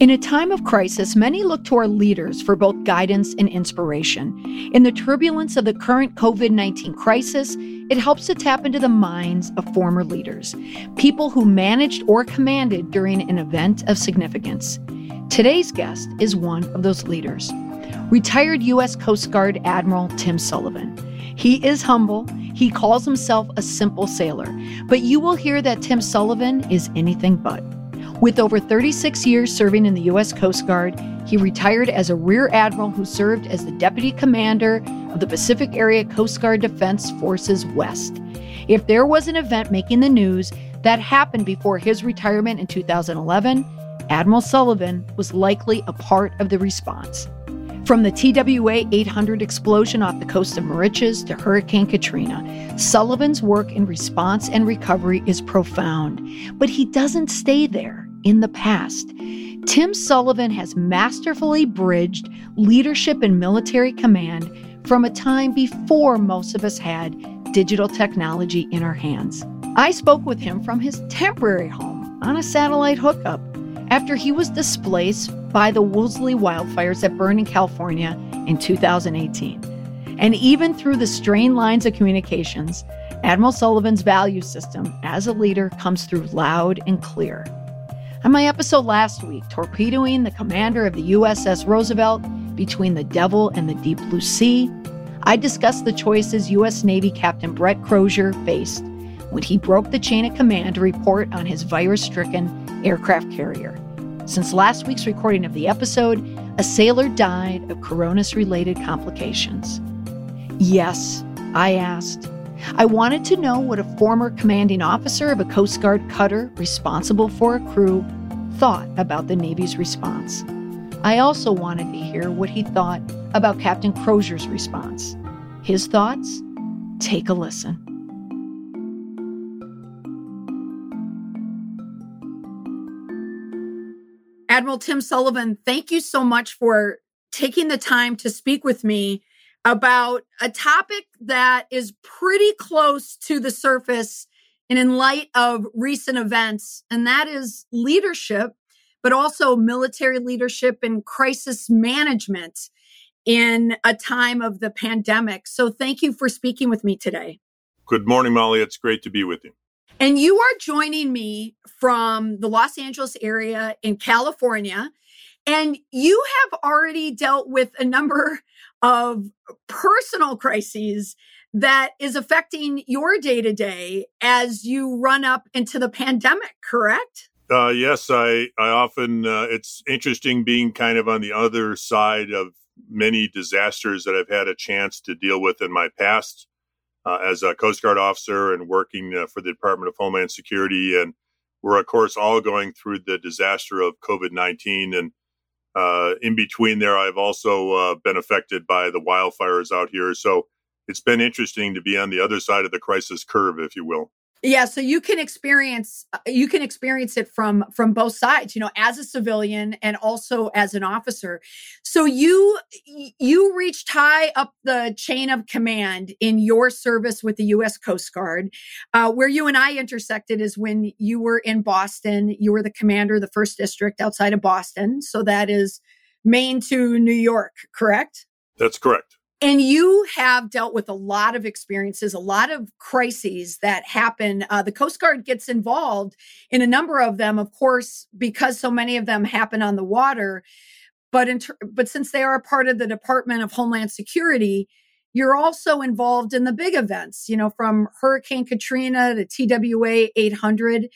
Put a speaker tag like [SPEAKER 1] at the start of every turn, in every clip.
[SPEAKER 1] In a time of crisis, many look to our leaders for both guidance and inspiration. In the turbulence of the current COVID 19 crisis, it helps to tap into the minds of former leaders, people who managed or commanded during an event of significance. Today's guest is one of those leaders retired U.S. Coast Guard Admiral Tim Sullivan. He is humble, he calls himself a simple sailor, but you will hear that Tim Sullivan is anything but. With over 36 years serving in the U.S. Coast Guard, he retired as a Rear Admiral who served as the Deputy Commander of the Pacific Area Coast Guard Defense Forces West. If there was an event making the news that happened before his retirement in 2011, Admiral Sullivan was likely a part of the response. From the TWA 800 explosion off the coast of Moriches to Hurricane Katrina, Sullivan's work in response and recovery is profound, but he doesn't stay there in the past. Tim Sullivan has masterfully bridged leadership and military command from a time before most of us had digital technology in our hands. I spoke with him from his temporary home on a satellite hookup after he was displaced by the Woolsey wildfires that burned in California in 2018. And even through the strained lines of communications, Admiral Sullivan's value system as a leader comes through loud and clear. On my episode last week, torpedoing the commander of the USS Roosevelt between the Devil and the Deep Blue Sea, I discussed the choices U.S. Navy Captain Brett Crozier faced when he broke the chain of command to report on his virus stricken aircraft carrier. Since last week's recording of the episode, a sailor died of coronavirus related complications. Yes, I asked. I wanted to know what a former commanding officer of a Coast Guard cutter responsible for a crew thought about the Navy's response. I also wanted to hear what he thought about Captain Crozier's response. His thoughts? Take a listen. Admiral Tim Sullivan, thank you so much for taking the time to speak with me about a topic that is pretty close to the surface and in light of recent events, and that is leadership, but also military leadership and crisis management in a time of the pandemic. So, thank you for speaking with me today.
[SPEAKER 2] Good morning, Molly. It's great to be with you.
[SPEAKER 1] And you are joining me from the Los Angeles area in California. And you have already dealt with a number of personal crises that is affecting your day to day as you run up into the pandemic, correct?
[SPEAKER 2] Uh, yes, I, I often, uh, it's interesting being kind of on the other side of many disasters that I've had a chance to deal with in my past uh, as a Coast Guard officer and working uh, for the Department of Homeland Security. And we're, of course, all going through the disaster of COVID 19. And uh, in between there, I've also uh, been affected by the wildfires out here. So it's been interesting to be on the other side of the crisis curve, if you will
[SPEAKER 1] yeah so you can experience uh, you can experience it from from both sides you know as a civilian and also as an officer. So you you reached high up the chain of command in your service with the u.s coast guard. Uh, where you and i intersected is when you were in boston. You were the commander of the first district outside of boston. So that is maine to new york correct?
[SPEAKER 2] That's correct
[SPEAKER 1] and you have dealt with a lot of experiences, a lot of crises that happen. Uh, the Coast Guard gets involved in a number of them, of course, because so many of them happen on the water. But in ter- but since they are a part of the Department of Homeland Security, you're also involved in the big events. You know, from Hurricane Katrina to TWA 800.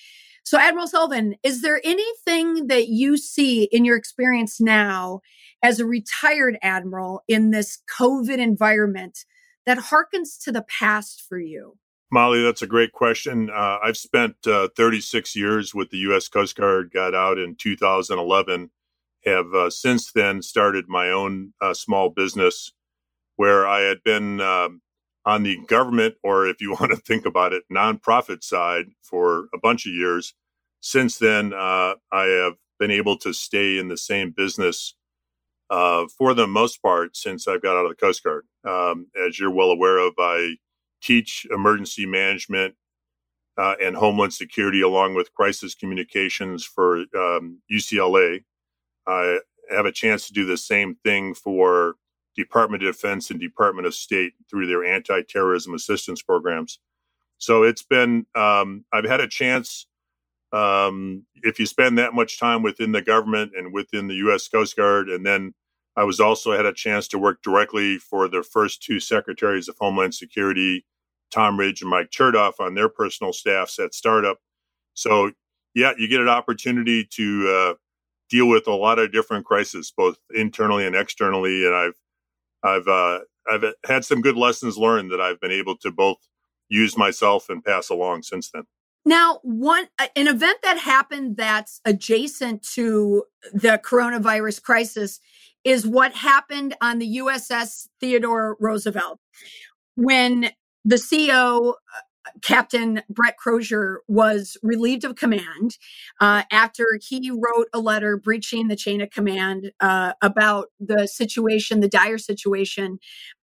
[SPEAKER 1] So, Admiral Sullivan, is there anything that you see in your experience now as a retired admiral in this COVID environment that harkens to the past for you?
[SPEAKER 2] Molly, that's a great question. Uh, I've spent uh, 36 years with the U.S. Coast Guard, got out in 2011, have uh, since then started my own uh, small business where I had been um, on the government, or if you want to think about it, nonprofit side for a bunch of years. Since then, uh, I have been able to stay in the same business uh, for the most part since I've got out of the Coast Guard. Um, as you're well aware of, I teach emergency management uh, and homeland security along with crisis communications for um, UCLA. I have a chance to do the same thing for Department of Defense and Department of State through their anti-terrorism assistance programs. So it's been um, I've had a chance. Um, if you spend that much time within the government and within the U.S. Coast Guard, and then I was also had a chance to work directly for the first two secretaries of Homeland Security, Tom Ridge and Mike Chertoff, on their personal staffs at startup. So yeah, you get an opportunity to uh, deal with a lot of different crises, both internally and externally. And I've I've uh, I've had some good lessons learned that I've been able to both use myself and pass along since then.
[SPEAKER 1] Now, one an event that happened that's adjacent to the coronavirus crisis is what happened on the USS Theodore Roosevelt when the CO Captain Brett Crozier was relieved of command uh, after he wrote a letter breaching the chain of command uh, about the situation, the dire situation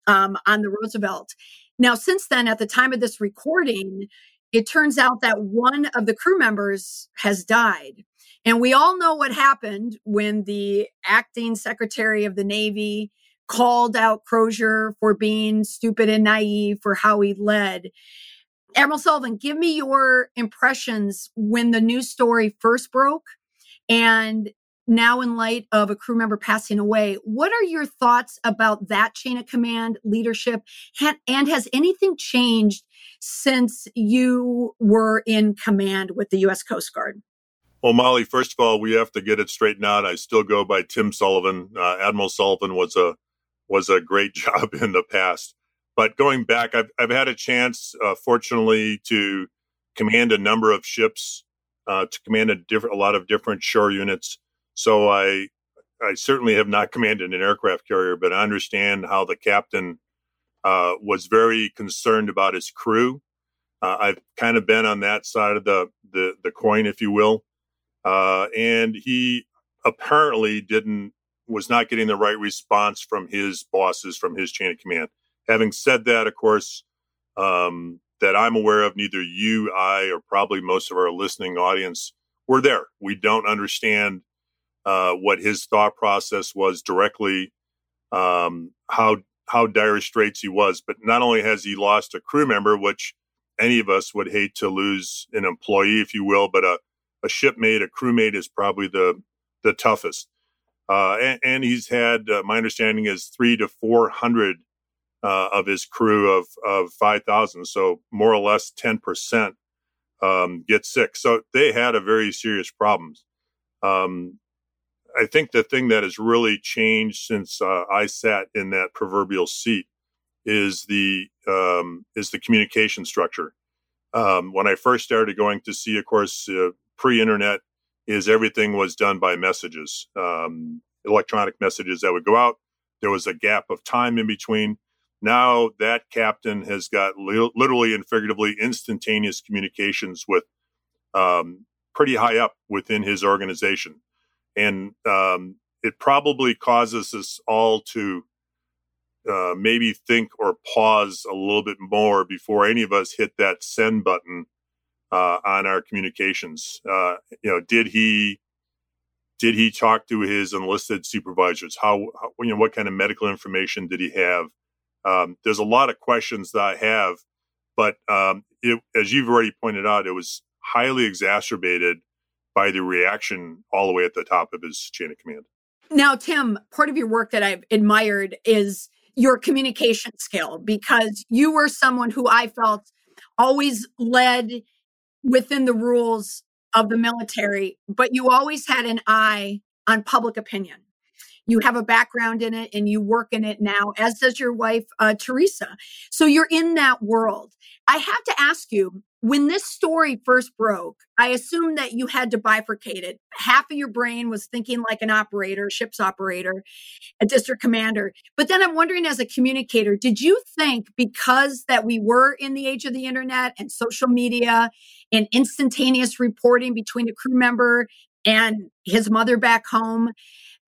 [SPEAKER 1] um, on the Roosevelt. Now, since then, at the time of this recording, it turns out that one of the crew members has died. And we all know what happened when the acting secretary of the Navy called out Crozier for being stupid and naive for how he led. Admiral Sullivan, give me your impressions when the news story first broke and now in light of a crew member passing away. What are your thoughts about that chain of command leadership? And has anything changed since you were in command with the U.S. Coast Guard?
[SPEAKER 2] Well, Molly, first of all, we have to get it straightened out. I still go by Tim Sullivan. Uh, Admiral Sullivan was a was a great job in the past. But going back, I've, I've had a chance, uh, fortunately, to command a number of ships, uh, to command a different, a lot of different shore units. So I, I certainly have not commanded an aircraft carrier, but I understand how the captain uh, was very concerned about his crew. Uh, I've kind of been on that side of the the, the coin, if you will, uh, and he apparently didn't was not getting the right response from his bosses, from his chain of command. Having said that, of course, um, that I'm aware of, neither you, I, or probably most of our listening audience were there. We don't understand uh, what his thought process was directly, um, how how dire straits he was. But not only has he lost a crew member, which any of us would hate to lose an employee, if you will, but a, a shipmate, a crewmate is probably the the toughest. Uh, and, and, he's had, uh, my understanding is three to four hundred uh, of his crew of, of 5,000. So more or less 10% um, get sick. So they had a very serious problem. Um, I think the thing that has really changed since uh, I sat in that proverbial seat is the um, is the communication structure. Um, when I first started going to sea, of course, uh, pre-internet, is everything was done by messages, um, electronic messages that would go out. There was a gap of time in between. Now that captain has got li- literally and figuratively instantaneous communications with um, pretty high up within his organization. And um, it probably causes us all to uh, maybe think or pause a little bit more before any of us hit that send button uh, on our communications. Uh, you know, did he did he talk to his enlisted supervisors? How, how, you know what kind of medical information did he have? Um, there's a lot of questions that I have, but um, it, as you've already pointed out, it was highly exacerbated by the reaction all the way at the top of his chain of command.
[SPEAKER 1] Now, Tim, part of your work that I've admired is your communication skill because you were someone who I felt always led within the rules of the military, but you always had an eye on public opinion you have a background in it and you work in it now, as does your wife, uh, Teresa. So you're in that world. I have to ask you, when this story first broke, I assumed that you had to bifurcate it. Half of your brain was thinking like an operator, ship's operator, a district commander. But then I'm wondering as a communicator, did you think because that we were in the age of the internet and social media and instantaneous reporting between a crew member and his mother back home,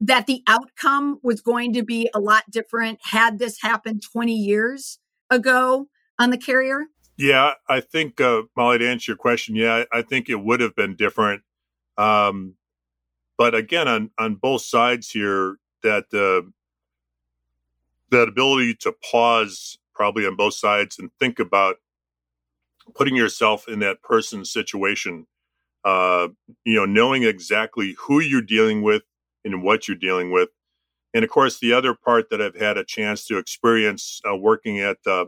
[SPEAKER 1] that the outcome was going to be a lot different had this happened 20 years ago on the carrier?
[SPEAKER 2] Yeah, I think, uh, Molly, to answer your question, yeah, I think it would have been different. Um, but again, on on both sides here, that uh, that ability to pause probably on both sides and think about putting yourself in that person's situation uh, you know knowing exactly who you're dealing with and what you're dealing with and of course the other part that i've had a chance to experience uh, working at the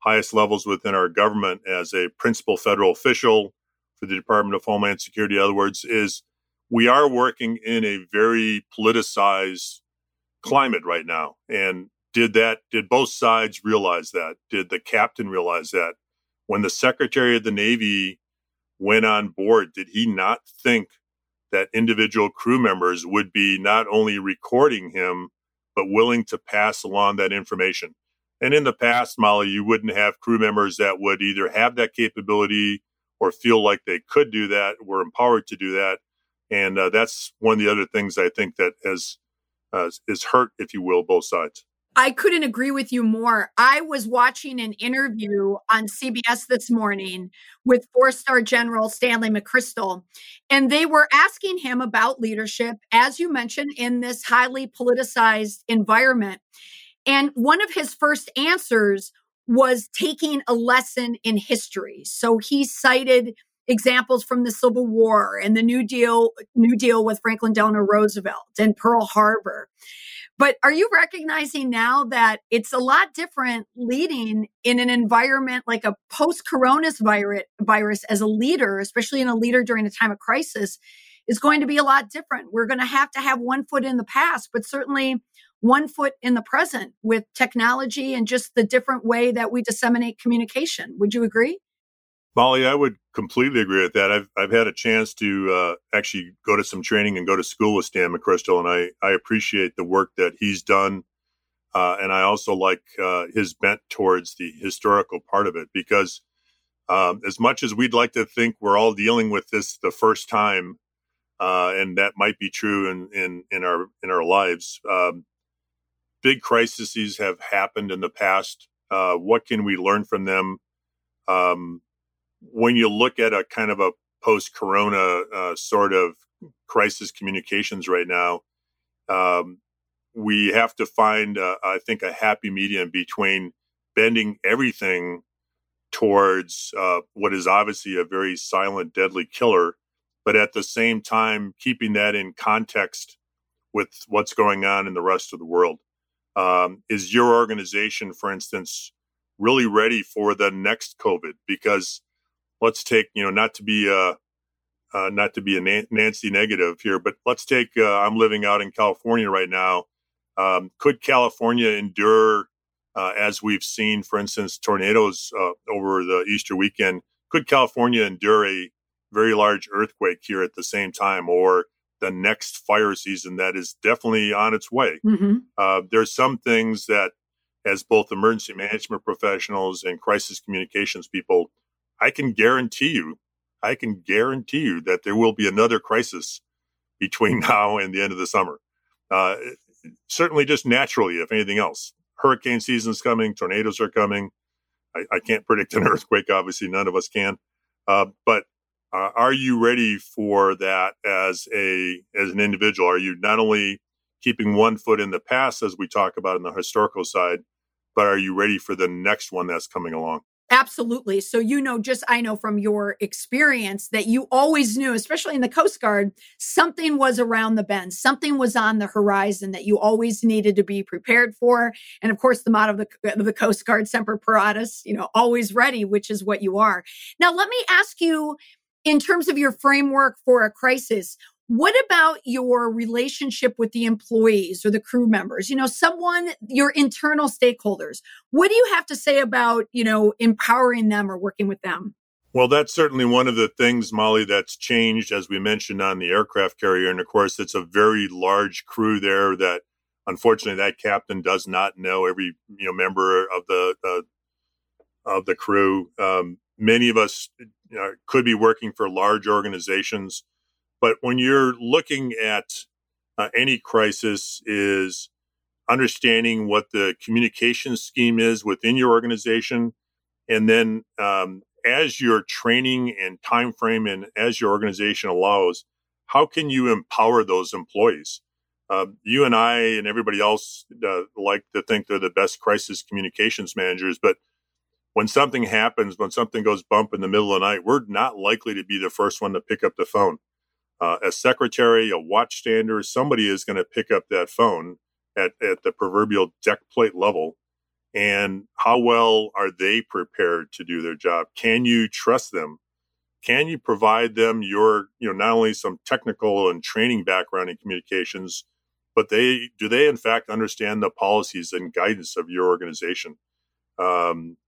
[SPEAKER 2] highest levels within our government as a principal federal official for the department of homeland security. In other words is we are working in a very politicized climate right now. And did that did both sides realize that? Did the captain realize that? When the secretary of the navy went on board did he not think that individual crew members would be not only recording him but willing to pass along that information and in the past molly you wouldn't have crew members that would either have that capability or feel like they could do that were empowered to do that and uh, that's one of the other things i think that has uh, is hurt if you will both sides
[SPEAKER 1] I couldn't agree with you more. I was watching an interview on CBS this morning with four star general Stanley McChrystal, and they were asking him about leadership, as you mentioned, in this highly politicized environment. And one of his first answers was taking a lesson in history. So he cited examples from the Civil War and the New Deal, New Deal with Franklin Delano Roosevelt and Pearl Harbor. But are you recognizing now that it's a lot different leading in an environment like a post coronavirus virus as a leader, especially in a leader during a time of crisis, is going to be a lot different. We're going to have to have one foot in the past, but certainly one foot in the present with technology and just the different way that we disseminate communication. Would you agree?
[SPEAKER 2] Molly, I would completely agree with that. I've I've had a chance to uh, actually go to some training and go to school with Stan McChrystal, and I I appreciate the work that he's done, uh, and I also like uh, his bent towards the historical part of it because um, as much as we'd like to think we're all dealing with this the first time, uh, and that might be true in in in our in our lives. Um, big crises have happened in the past. Uh, what can we learn from them? Um, when you look at a kind of a post corona uh, sort of crisis communications right now, um, we have to find, uh, I think, a happy medium between bending everything towards uh, what is obviously a very silent, deadly killer, but at the same time, keeping that in context with what's going on in the rest of the world. Um, is your organization, for instance, really ready for the next COVID? Because let's take you know not to be a uh, not to be a Nancy negative here, but let's take uh, I'm living out in California right now. Um, could California endure, uh, as we've seen, for instance, tornadoes uh, over the Easter weekend? Could California endure a very large earthquake here at the same time, or the next fire season that is definitely on its way? Mm-hmm. Uh, there's some things that, as both emergency management professionals and crisis communications people, I can guarantee you, I can guarantee you that there will be another crisis between now and the end of the summer. Uh, certainly, just naturally, if anything else. Hurricane season's coming, tornadoes are coming. I, I can't predict an earthquake, obviously, none of us can. Uh, but uh, are you ready for that as a as an individual? Are you not only keeping one foot in the past, as we talk about in the historical side, but are you ready for the next one that's coming along?
[SPEAKER 1] Absolutely. So, you know, just I know from your experience that you always knew, especially in the Coast Guard, something was around the bend, something was on the horizon that you always needed to be prepared for. And of course, the motto of the, of the Coast Guard, Semper Paratus, you know, always ready, which is what you are. Now, let me ask you, in terms of your framework for a crisis, what about your relationship with the employees or the crew members? You know, someone, your internal stakeholders. What do you have to say about, you know, empowering them or working with them?
[SPEAKER 2] Well, that's certainly one of the things, Molly, that's changed, as we mentioned on the aircraft carrier. And of course, it's a very large crew there that unfortunately that captain does not know every, you know, member of the, uh, of the crew. Um, many of us you know, could be working for large organizations but when you're looking at uh, any crisis, is understanding what the communication scheme is within your organization, and then um, as your training and time frame and as your organization allows, how can you empower those employees? Uh, you and I and everybody else uh, like to think they're the best crisis communications managers, but when something happens, when something goes bump in the middle of the night, we're not likely to be the first one to pick up the phone. Uh, a secretary, a watchstander, somebody is going to pick up that phone at, at the proverbial deck plate level. And how well are they prepared to do their job? Can you trust them? Can you provide them your, you know, not only some technical and training background in communications, but they do they in fact understand the policies and guidance of your organization? Um,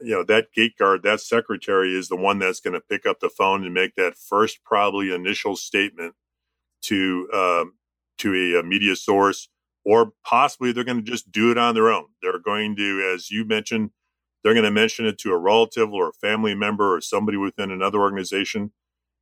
[SPEAKER 2] you know that gate guard that secretary is the one that's going to pick up the phone and make that first probably initial statement to um, to a, a, media source or possibly they're going to just do it on their own. They're going to as you mentioned they're going to mention it to a relative or a family member or somebody within another organization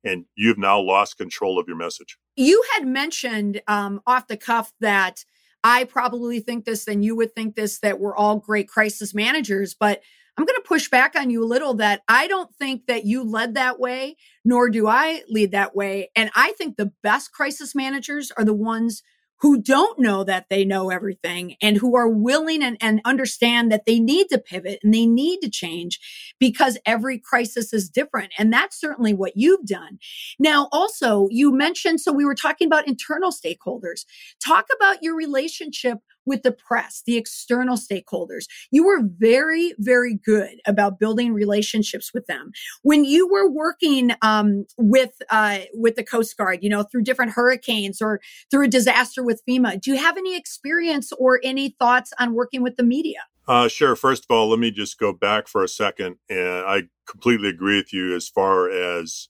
[SPEAKER 2] and you've now lost control of your message.
[SPEAKER 1] You had mentioned um, off the cuff that i probably think this and you would think this that we're all great crisis managers but I'm going to push back on you a little that I don't think that you led that way, nor do I lead that way. And I think the best crisis managers are the ones who don't know that they know everything and who are willing and, and understand that they need to pivot and they need to change because every crisis is different. And that's certainly what you've done. Now, also, you mentioned, so we were talking about internal stakeholders. Talk about your relationship with the press, the external stakeholders. You were very, very good about building relationships with them. When you were working um, with uh, with the Coast Guard, you know, through different hurricanes or through a disaster with FEMA, do you have any experience or any thoughts on working with the media?
[SPEAKER 2] Uh, sure. First of all, let me just go back for a second, and I completely agree with you as far as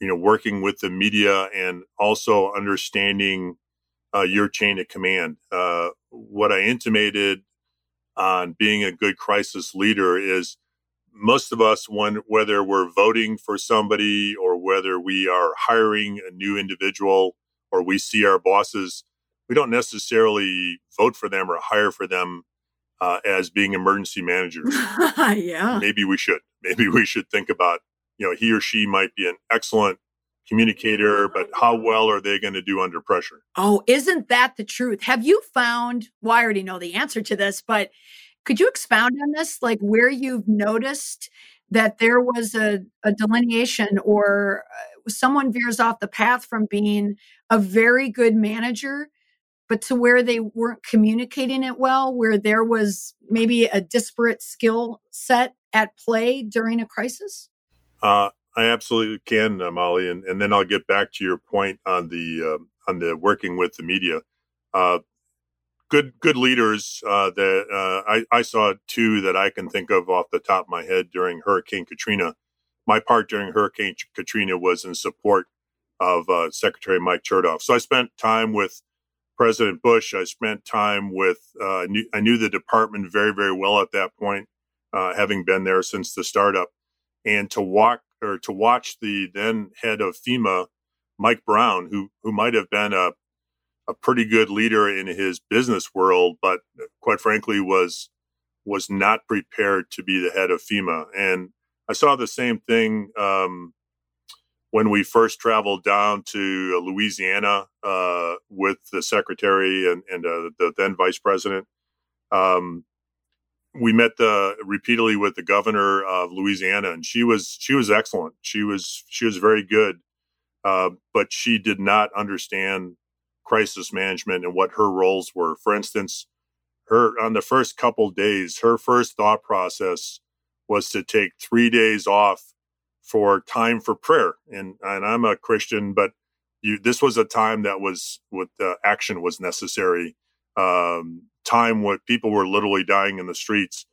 [SPEAKER 2] you know working with the media and also understanding uh, your chain of command. Uh, what I intimated on being a good crisis leader is most of us, when whether we're voting for somebody or whether we are hiring a new individual or we see our bosses, we don't necessarily vote for them or hire for them uh, as being emergency managers.
[SPEAKER 1] yeah,
[SPEAKER 2] maybe we should. Maybe we should think about you know he or she might be an excellent communicator, but how well are they going to do under pressure?
[SPEAKER 1] Oh, isn't that the truth? Have you found, well, I already know the answer to this, but could you expound on this? Like where you've noticed that there was a, a delineation or uh, someone veers off the path from being a very good manager but to where they weren't communicating it well, where there was maybe a disparate skill set at play during a crisis?
[SPEAKER 2] Uh, I absolutely can, uh, Molly, and, and then I'll get back to your point on the uh, on the working with the media. Uh, good good leaders uh, that uh, I, I saw two that I can think of off the top of my head during Hurricane Katrina. My part during Hurricane Katrina was in support of uh, Secretary Mike Chertoff. So I spent time with President Bush. I spent time with. Knew, I knew the department very very well at that point, having been there since the startup, and to walk or to watch the then head of FEMA, Mike Brown, who who might have been a a pretty good leader in his business world, but quite frankly was was not prepared to be the head of FEMA. And I saw the same thing um, when we first traveled down to Louisiana uh, with the secretary and, and uh, the then vice president. Um, we met the repeatedly with the governor of Louisiana, and she was she was excellent. She was she was very good, uh, but she did not understand crisis management and what her roles were. For instance, her on the first couple days, her first thought process was to take three days off for time for prayer. And and I'm a Christian, but you, this was a time that was with uh, action was necessary. Um, time when people were literally dying in the streets,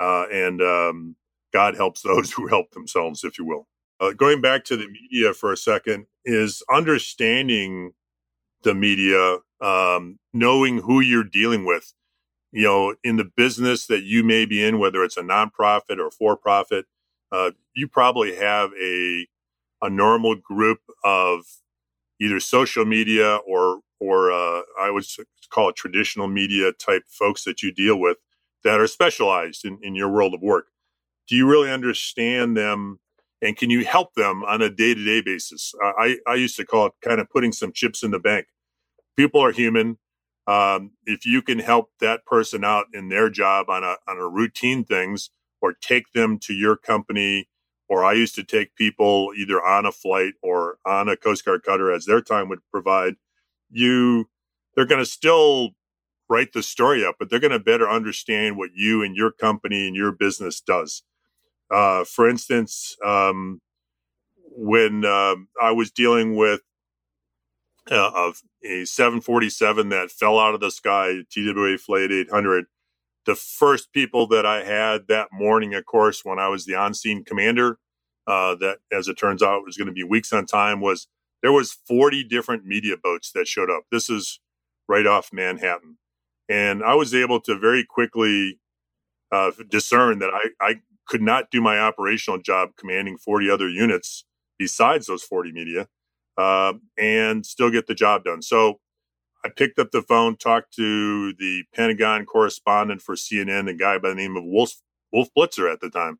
[SPEAKER 2] uh, and um, God helps those who help themselves, if you will. Uh, going back to the media for a second, is understanding the media, um, knowing who you're dealing with. You know, in the business that you may be in, whether it's a nonprofit or for profit, uh, you probably have a a normal group of either social media or or uh, I would call it traditional media type folks that you deal with that are specialized in, in your world of work. Do you really understand them and can you help them on a day to day basis? I, I used to call it kind of putting some chips in the bank. People are human. Um, if you can help that person out in their job on a on a routine things, or take them to your company, or I used to take people either on a flight or on a Coast Guard cutter as their time would provide. You, they're going to still write the story up, but they're going to better understand what you and your company and your business does. Uh, for instance, um, when uh, I was dealing with uh, a 747 that fell out of the sky, TWA Flight 800, the first people that I had that morning, of course, when I was the on-scene commander, uh, that as it turns out was going to be weeks on time, was there was 40 different media boats that showed up. This is right off Manhattan, and I was able to very quickly uh, discern that I, I could not do my operational job commanding 40 other units besides those 40 media uh, and still get the job done. So I picked up the phone, talked to the Pentagon correspondent for CNN, a guy by the name of Wolf, Wolf Blitzer at the time,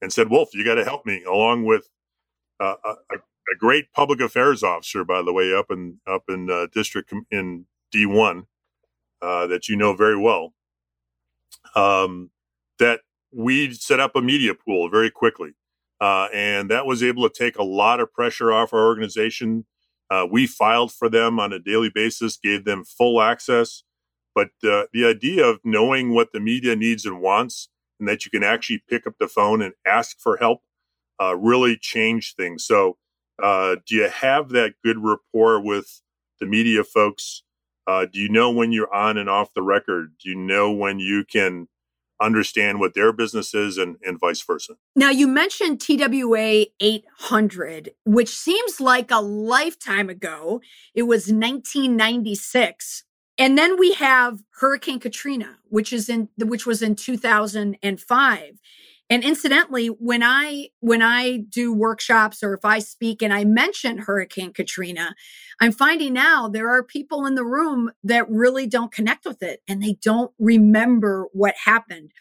[SPEAKER 2] and said, Wolf, you got to help me, along with uh, a, a, great public affairs officer, by the way, up in up in uh, district in D1 uh, that you know very well. Um, that we set up a media pool very quickly. Uh, and that was able to take a lot of pressure off our organization. Uh, we filed for them on a daily basis, gave them full access. But uh, the idea of knowing what the media needs and wants, and that you can actually pick up the phone and ask for help, uh, really changed things. So, uh, do you have that good rapport with the media folks? Uh, do you know when you're on and off the record? Do you know when you can understand what their business is and, and vice versa.
[SPEAKER 1] Now, you mentioned TWA 800, which seems like a lifetime ago. It was 1996. And then we have Hurricane Katrina, which is in which was in 2005. And incidentally, when I when I do workshops or if I speak and I mention Hurricane Katrina, I'm finding now there are people in the room that really don't connect with it and they don't remember what happened.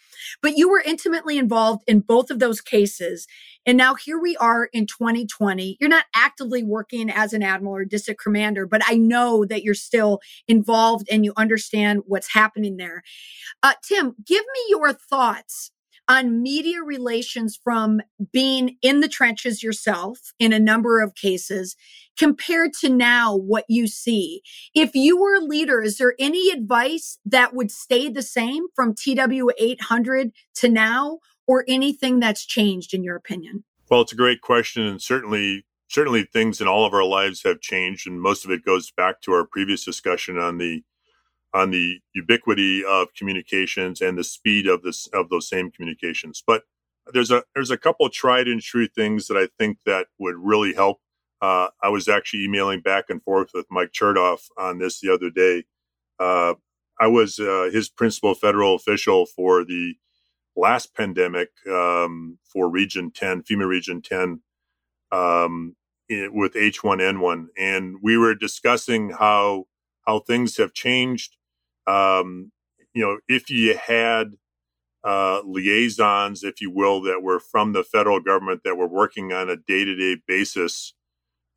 [SPEAKER 1] But you were intimately involved in both of those cases. And now here we are in 2020. You're not actively working as an admiral or district commander, but I know that you're still involved and you understand what's happening there. Uh, Tim, give me your thoughts on media relations from being in the trenches yourself in a number of cases compared to now what you see. If you were a leader, is there any advice that would stay the same from TW 800 to now or anything that's changed in your opinion?
[SPEAKER 2] Well, it's a great question and certainly certainly things in all of our lives have changed and most of it goes back to our previous discussion on the on the ubiquity of communications and the speed of this of those same communications. But there's a there's a couple tried and true things that I think that would really help. Uh, I was actually emailing back and forth with Mike Chertoff on this the other day. Uh, I was uh, his principal federal official for the last pandemic um, for Region 10, FEMA Region 10, um, with H1N1, and we were discussing how how things have changed um, you know, if you had uh, liaisons, if you will, that were from the federal government that were working on a day to day basis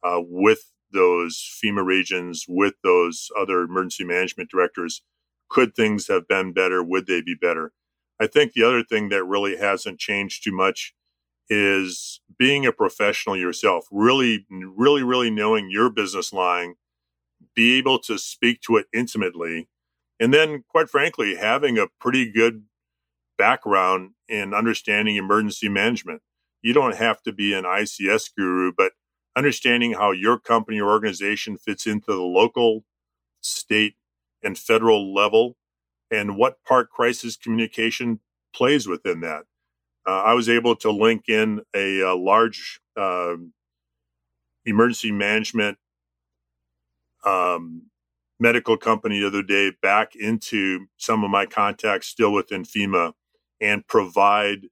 [SPEAKER 2] uh, with those FEMA regions, with those other emergency management directors, could things have been better? Would they be better? I think the other thing that really hasn't changed too much is being a professional yourself, really, really, really knowing your business line, be able to speak to it intimately and then, quite frankly, having a pretty good background in understanding emergency management. You don't have to be an ICS guru, but understanding how your company or organization fits into the local, state, and federal level and what part crisis communication plays within that. Uh, I was able to link in a, a large uh, emergency management um, medical company the other day back into some of my contacts still within FEMA and provide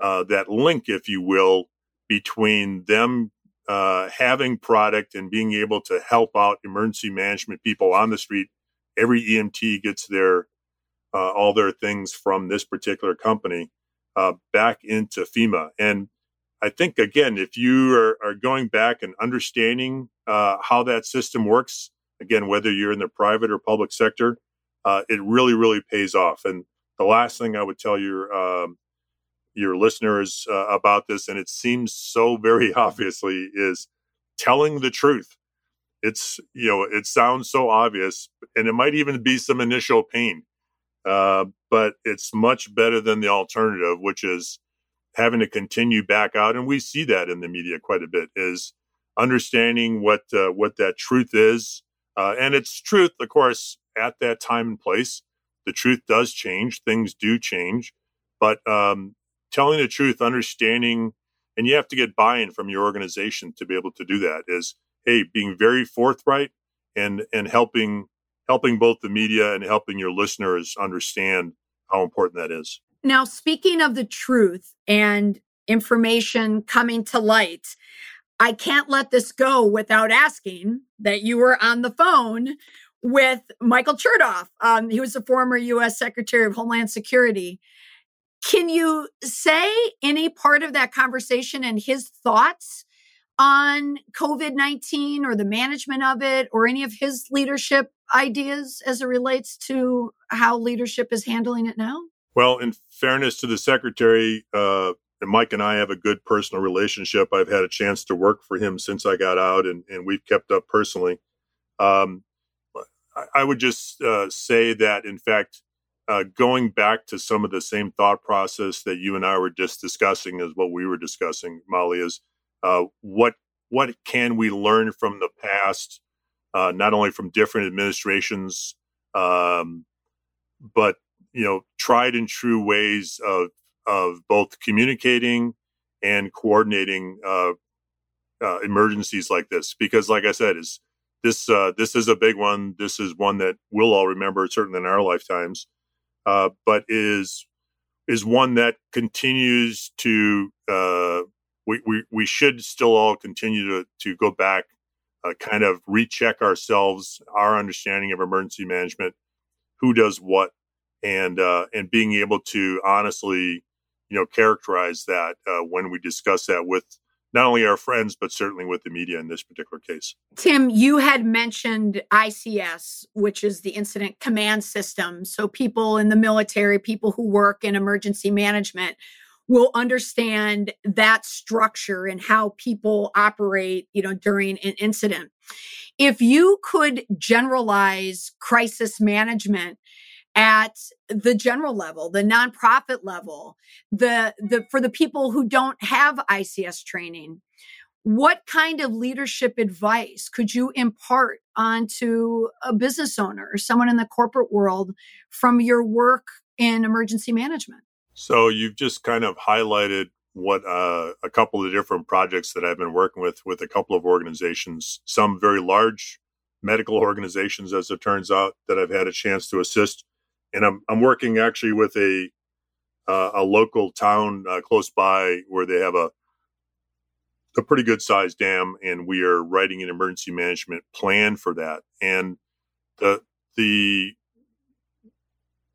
[SPEAKER 2] uh, that link, if you will, between them uh, having product and being able to help out emergency management people on the street. Every EMT gets their uh, all their things from this particular company uh, back into FEMA, and I think again, if you are, are going back and understanding uh, how that system works, again, whether you're in the private or public sector, uh, it really, really pays off. And the last thing I would tell your um, your listeners uh, about this, and it seems so very obviously, is telling the truth. It's you know it sounds so obvious, and it might even be some initial pain, uh, but it's much better than the alternative, which is having to continue back out, and we see that in the media quite a bit. Is understanding what uh, what that truth is, uh, and it's truth, of course, at that time and place. The truth does change; things do change, but um, telling the truth, understanding, and you have to get buy-in from your organization to be able to do that. Is hey, being very forthright and and helping helping both the media and helping your listeners understand how important that is.
[SPEAKER 1] Now, speaking of the truth and information coming to light, I can't let this go without asking that you were on the phone with Michael Chertoff. Um, he was the former U.S. Secretary of Homeland Security. Can you say any part of that conversation and his thoughts on COVID 19 or the management of it or any of his leadership ideas as it relates to how leadership is handling it now?
[SPEAKER 2] Well, in fairness to the secretary, uh, and Mike and I have a good personal relationship. I've had a chance to work for him since I got out, and, and we've kept up personally. Um, I, would just uh, say that, in fact, uh, going back to some of the same thought process that you and I were just discussing, is what we were discussing, Molly, is uh, what what can we learn from the past, uh, not only from different administrations, um, but you know, tried and true ways of of both communicating and coordinating uh, uh, emergencies like this. Because, like I said, is this uh, this is a big one. This is one that we'll all remember, certainly in our lifetimes, uh, but is is one that continues to. Uh, we, we, we should still all continue to, to go back, uh, kind of recheck ourselves, our understanding of emergency management, who does what, and and being able to honestly, you know, characterize that uh, when we discuss that with not only our friends but certainly with the media in this particular case.
[SPEAKER 1] Tim, you had mentioned ICS, which is the incident command system. So people in the military, people who work in emergency management will understand that structure and how people operate, you know, during an incident. If you could generalize crisis management at the general level, the nonprofit level, the, the, for the people who don't have ICS training, what kind of leadership advice could you impart onto a business owner or someone in the corporate world from your work in emergency management?
[SPEAKER 2] So you've just kind of highlighted what uh, a couple of different projects that I've been working with with a couple of organizations, some very large medical organizations, as it turns out, that I've had a chance to assist and I'm I'm working actually with a uh, a local town uh, close by where they have a a pretty good sized dam, and we are writing an emergency management plan for that. And the the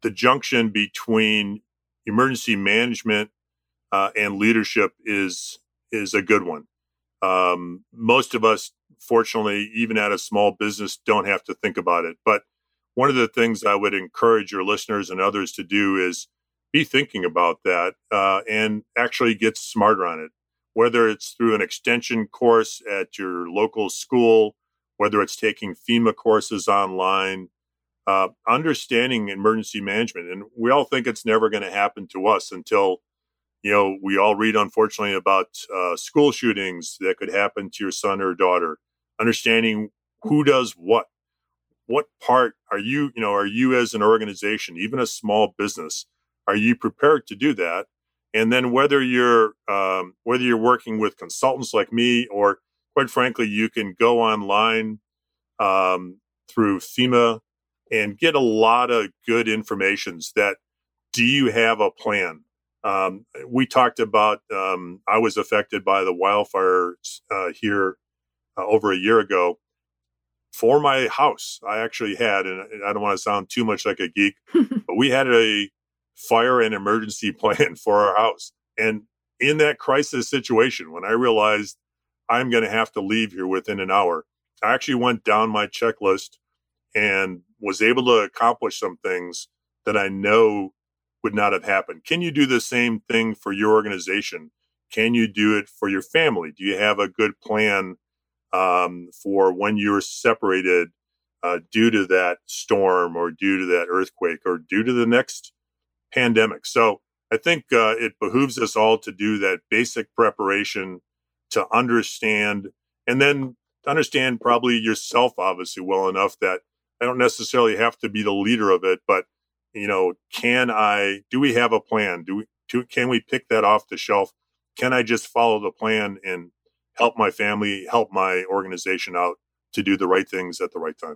[SPEAKER 2] the junction between emergency management uh, and leadership is is a good one. Um, most of us, fortunately, even at a small business, don't have to think about it, but one of the things I would encourage your listeners and others to do is be thinking about that uh, and actually get smarter on it. Whether it's through an extension course at your local school, whether it's taking FEMA courses online, uh, understanding emergency management. And we all think it's never going to happen to us until, you know, we all read, unfortunately, about uh, school shootings that could happen to your son or daughter. Understanding who does what what part are you, you know, are you as an organization, even a small business, are you prepared to do that? And then whether you're um, whether you're working with consultants like me, or quite frankly, you can go online um, through FEMA and get a lot of good informations. That do you have a plan? Um, we talked about. Um, I was affected by the wildfires uh, here uh, over a year ago, for my house. I actually had, and I don't want to sound too much like a geek, but we had a fire and emergency plan for our house. And in that crisis situation, when I realized I'm going to have to leave here within an hour, I actually went down my checklist and was able to accomplish some things that I know would not have happened. Can you do the same thing for your organization? Can you do it for your family? Do you have a good plan um, for when you're separated uh, due to that storm or due to that earthquake or due to the next pandemic? So I think uh, it behooves us all to do that basic preparation to understand and then understand probably yourself obviously well enough that I don't necessarily have to be the leader of it, but you know, can I, do we have a plan? Do we, can we pick that off the shelf? Can I just follow the plan and help my family, help my organization out to do the right things at the right time?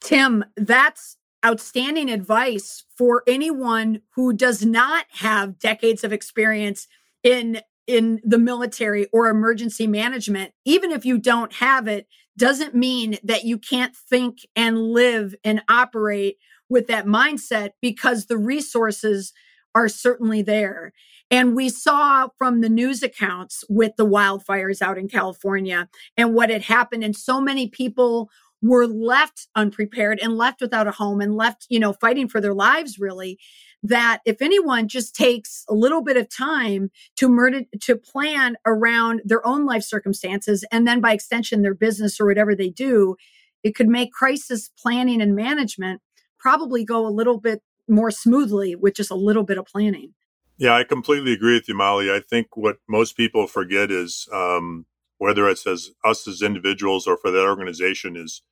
[SPEAKER 1] Tim, that's outstanding advice for anyone who does not have decades of experience in in the military or emergency management even if you don't have it doesn't mean that you can't think and live and operate with that mindset because the resources are certainly there. And we saw from the news accounts with the wildfires out in California and what had happened. And so many people were left unprepared and left without a home and left, you know, fighting for their lives really. That if anyone just takes a little bit of time to murder, to plan around their own life circumstances and then by extension their business or whatever they do, it could make crisis planning and management probably go a little bit more smoothly with just a little bit of planning.
[SPEAKER 2] Yeah, I completely agree with you, Molly. I think what most people forget is um, whether it's as us as individuals or for that organization is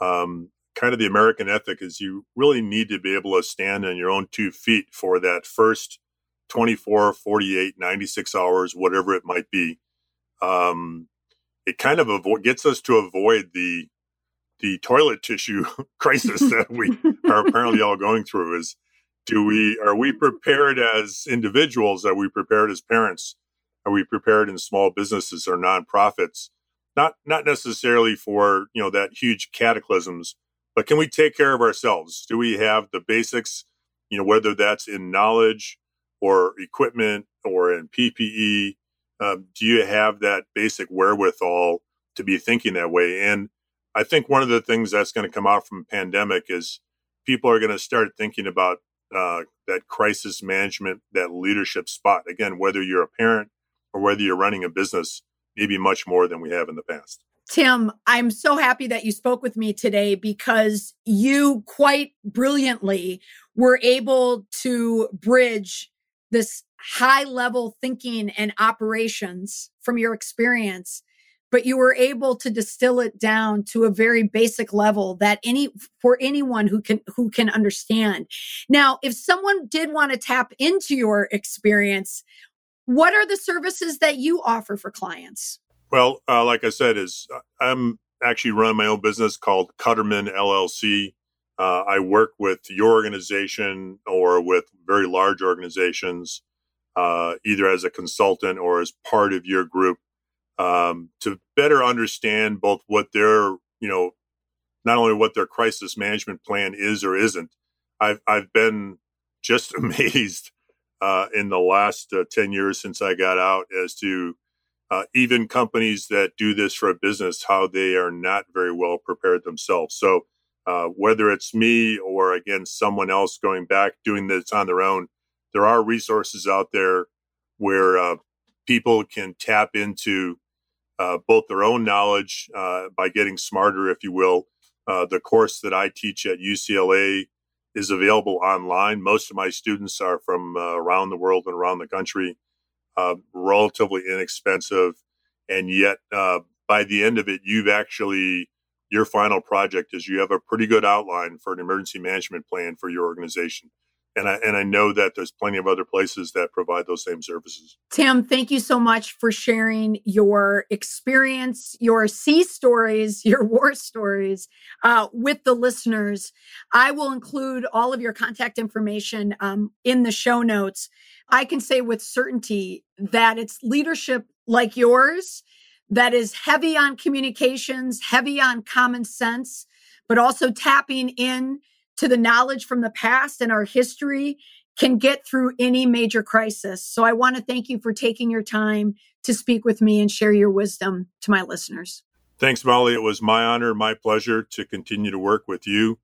[SPEAKER 2] um, kind of the American ethic is you really need to be able to stand on your own two feet for that first 24, 48, 96 hours, whatever it might be. Um, it kind of avo- gets us to avoid the the toilet tissue crisis that we are apparently all going through is do we are we prepared as individuals? Are we prepared as parents? Are we prepared in small businesses or nonprofits? Not not necessarily for you know that huge cataclysms but can we take care of ourselves? Do we have the basics you know whether that's in knowledge or equipment or in ppe um, do you have that basic wherewithal to be thinking that way? And I think one of the things that's going to come out from pandemic is people are going to start thinking about uh, that crisis management, that leadership spot. Again, whether you're a parent or whether you're running a business, maybe much more than we have in the past.
[SPEAKER 1] Tim, I'm so happy that you spoke with me today because you quite brilliantly were able to bridge this high level thinking and operations from your experience but you were able to distill it down to a very basic level that any for anyone who can who can understand. Now, if someone did want to tap into your experience, what are the services that you offer for clients?
[SPEAKER 2] Well, uh, like I said, is uh, I'm actually running my own business called Cutterman LLC. Uh, I work with your organization or with very large organizations, uh, either as a consultant or as part of your group um, to better understand both what their, you know, not only what their crisis management plan is or isn't. I've I've been just amazed uh, in the last uh, ten years since I got out as to uh, even companies that do this for a business how they are not very well prepared themselves. So uh, whether it's me or again someone else going back doing this on their own, there are resources out there where uh, people can tap into uh, both their own knowledge uh, by getting smarter, if you will. Uh, the course that I teach at UCLA is available online. Most of my students are from uh, around the world and around the country, uh, relatively inexpensive. And yet, uh, by the end of it, you've actually, your final project is you have a pretty good outline for an emergency management plan for your organization and I and I know that there's plenty of other places that provide those same services.
[SPEAKER 1] Tim, thank you so much for sharing your experience, your sea stories, your war stories uh, with the listeners. I will include all of your contact information um, in the show notes. I can say with certainty that it's leadership like yours that is heavy on communications, heavy on common sense, but also tapping in to the knowledge from the past and our history can get through any major crisis. So I want to thank you for taking your time to speak with me and share your wisdom to my listeners.
[SPEAKER 2] Thanks, Molly. It was my honor, my pleasure to continue to work with you.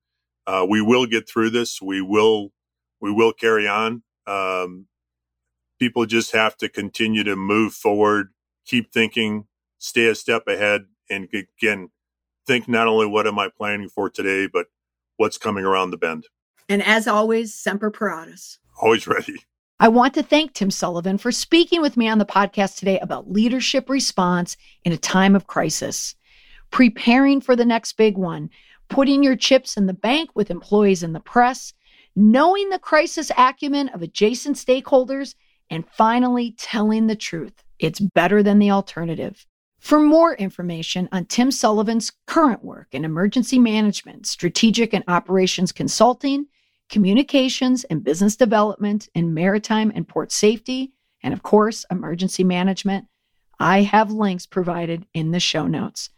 [SPEAKER 2] Uh, we will get through this. We will, we will carry on. Um, people just have to continue to move forward, keep thinking, stay a step ahead, and again, think not only what am I planning for today, but what's coming around the bend.
[SPEAKER 1] And as always, Semper Paratus.
[SPEAKER 2] Always ready.
[SPEAKER 1] I want to thank Tim Sullivan for speaking with me on the podcast today about leadership response in a time of crisis, preparing for the next big one, putting your chips in the bank with employees in the press, knowing the crisis acumen of adjacent stakeholders, and finally telling the truth. It's better than the alternative. For more information on Tim Sullivan's current work in emergency management, strategic and operations consulting, communications and business development in maritime and port safety, and of course, emergency management, I have links provided in the show notes.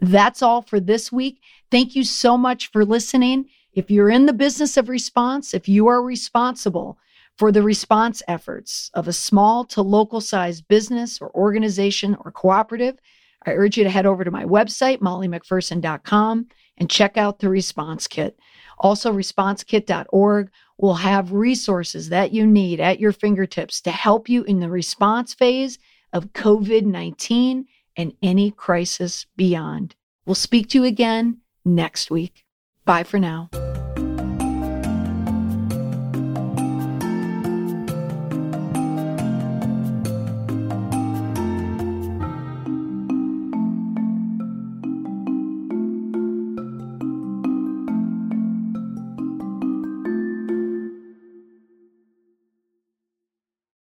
[SPEAKER 1] That's all for this week. Thank you so much for listening. If you're in the business of response, if you are responsible for the response efforts of a small to local sized business or organization or cooperative, I urge you to head over to my website, mollymcpherson.com, and check out the response kit. Also, responsekit.org will have resources that you need at your fingertips to help you in the response phase of COVID 19 and any crisis beyond. We'll speak to you again next week. Bye for now.